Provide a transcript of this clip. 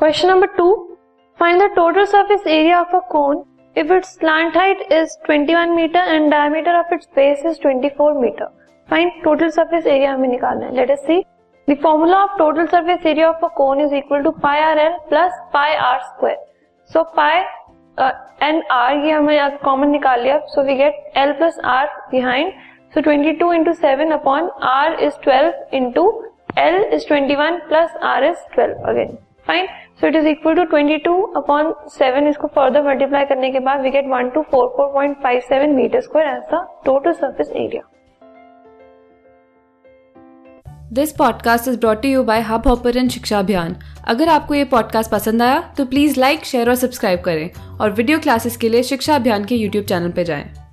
Question number 2. Find the total surface area of a cone if its slant height is 21 meter and diameter of its base is 24 meter. Find total surface area हमें निकालना है. Us see. The formula of total surface area of a cone is equal to pi r l plus pi r square. So pi uh, and r ये हमें common निकाल लिया. So we get l plus r behind. So 22 into 7 upon r is 12 into l is 21 plus r is 12 again. Fine so it is equal to 22 upon 7 इसको further multiply करने के बाद we get 1244.57 meter square as the total surface area this podcast is brought you by Hubhopper Shiksha Abhiyan अगर आपको ये podcast पसंद आया तो प्लीज़ लाइक शेयर और सब्सक्राइब करें और वीडियो क्लासेस के लिए शिक्षा अभियान के यूट्यूब चैनल पर जाएँ।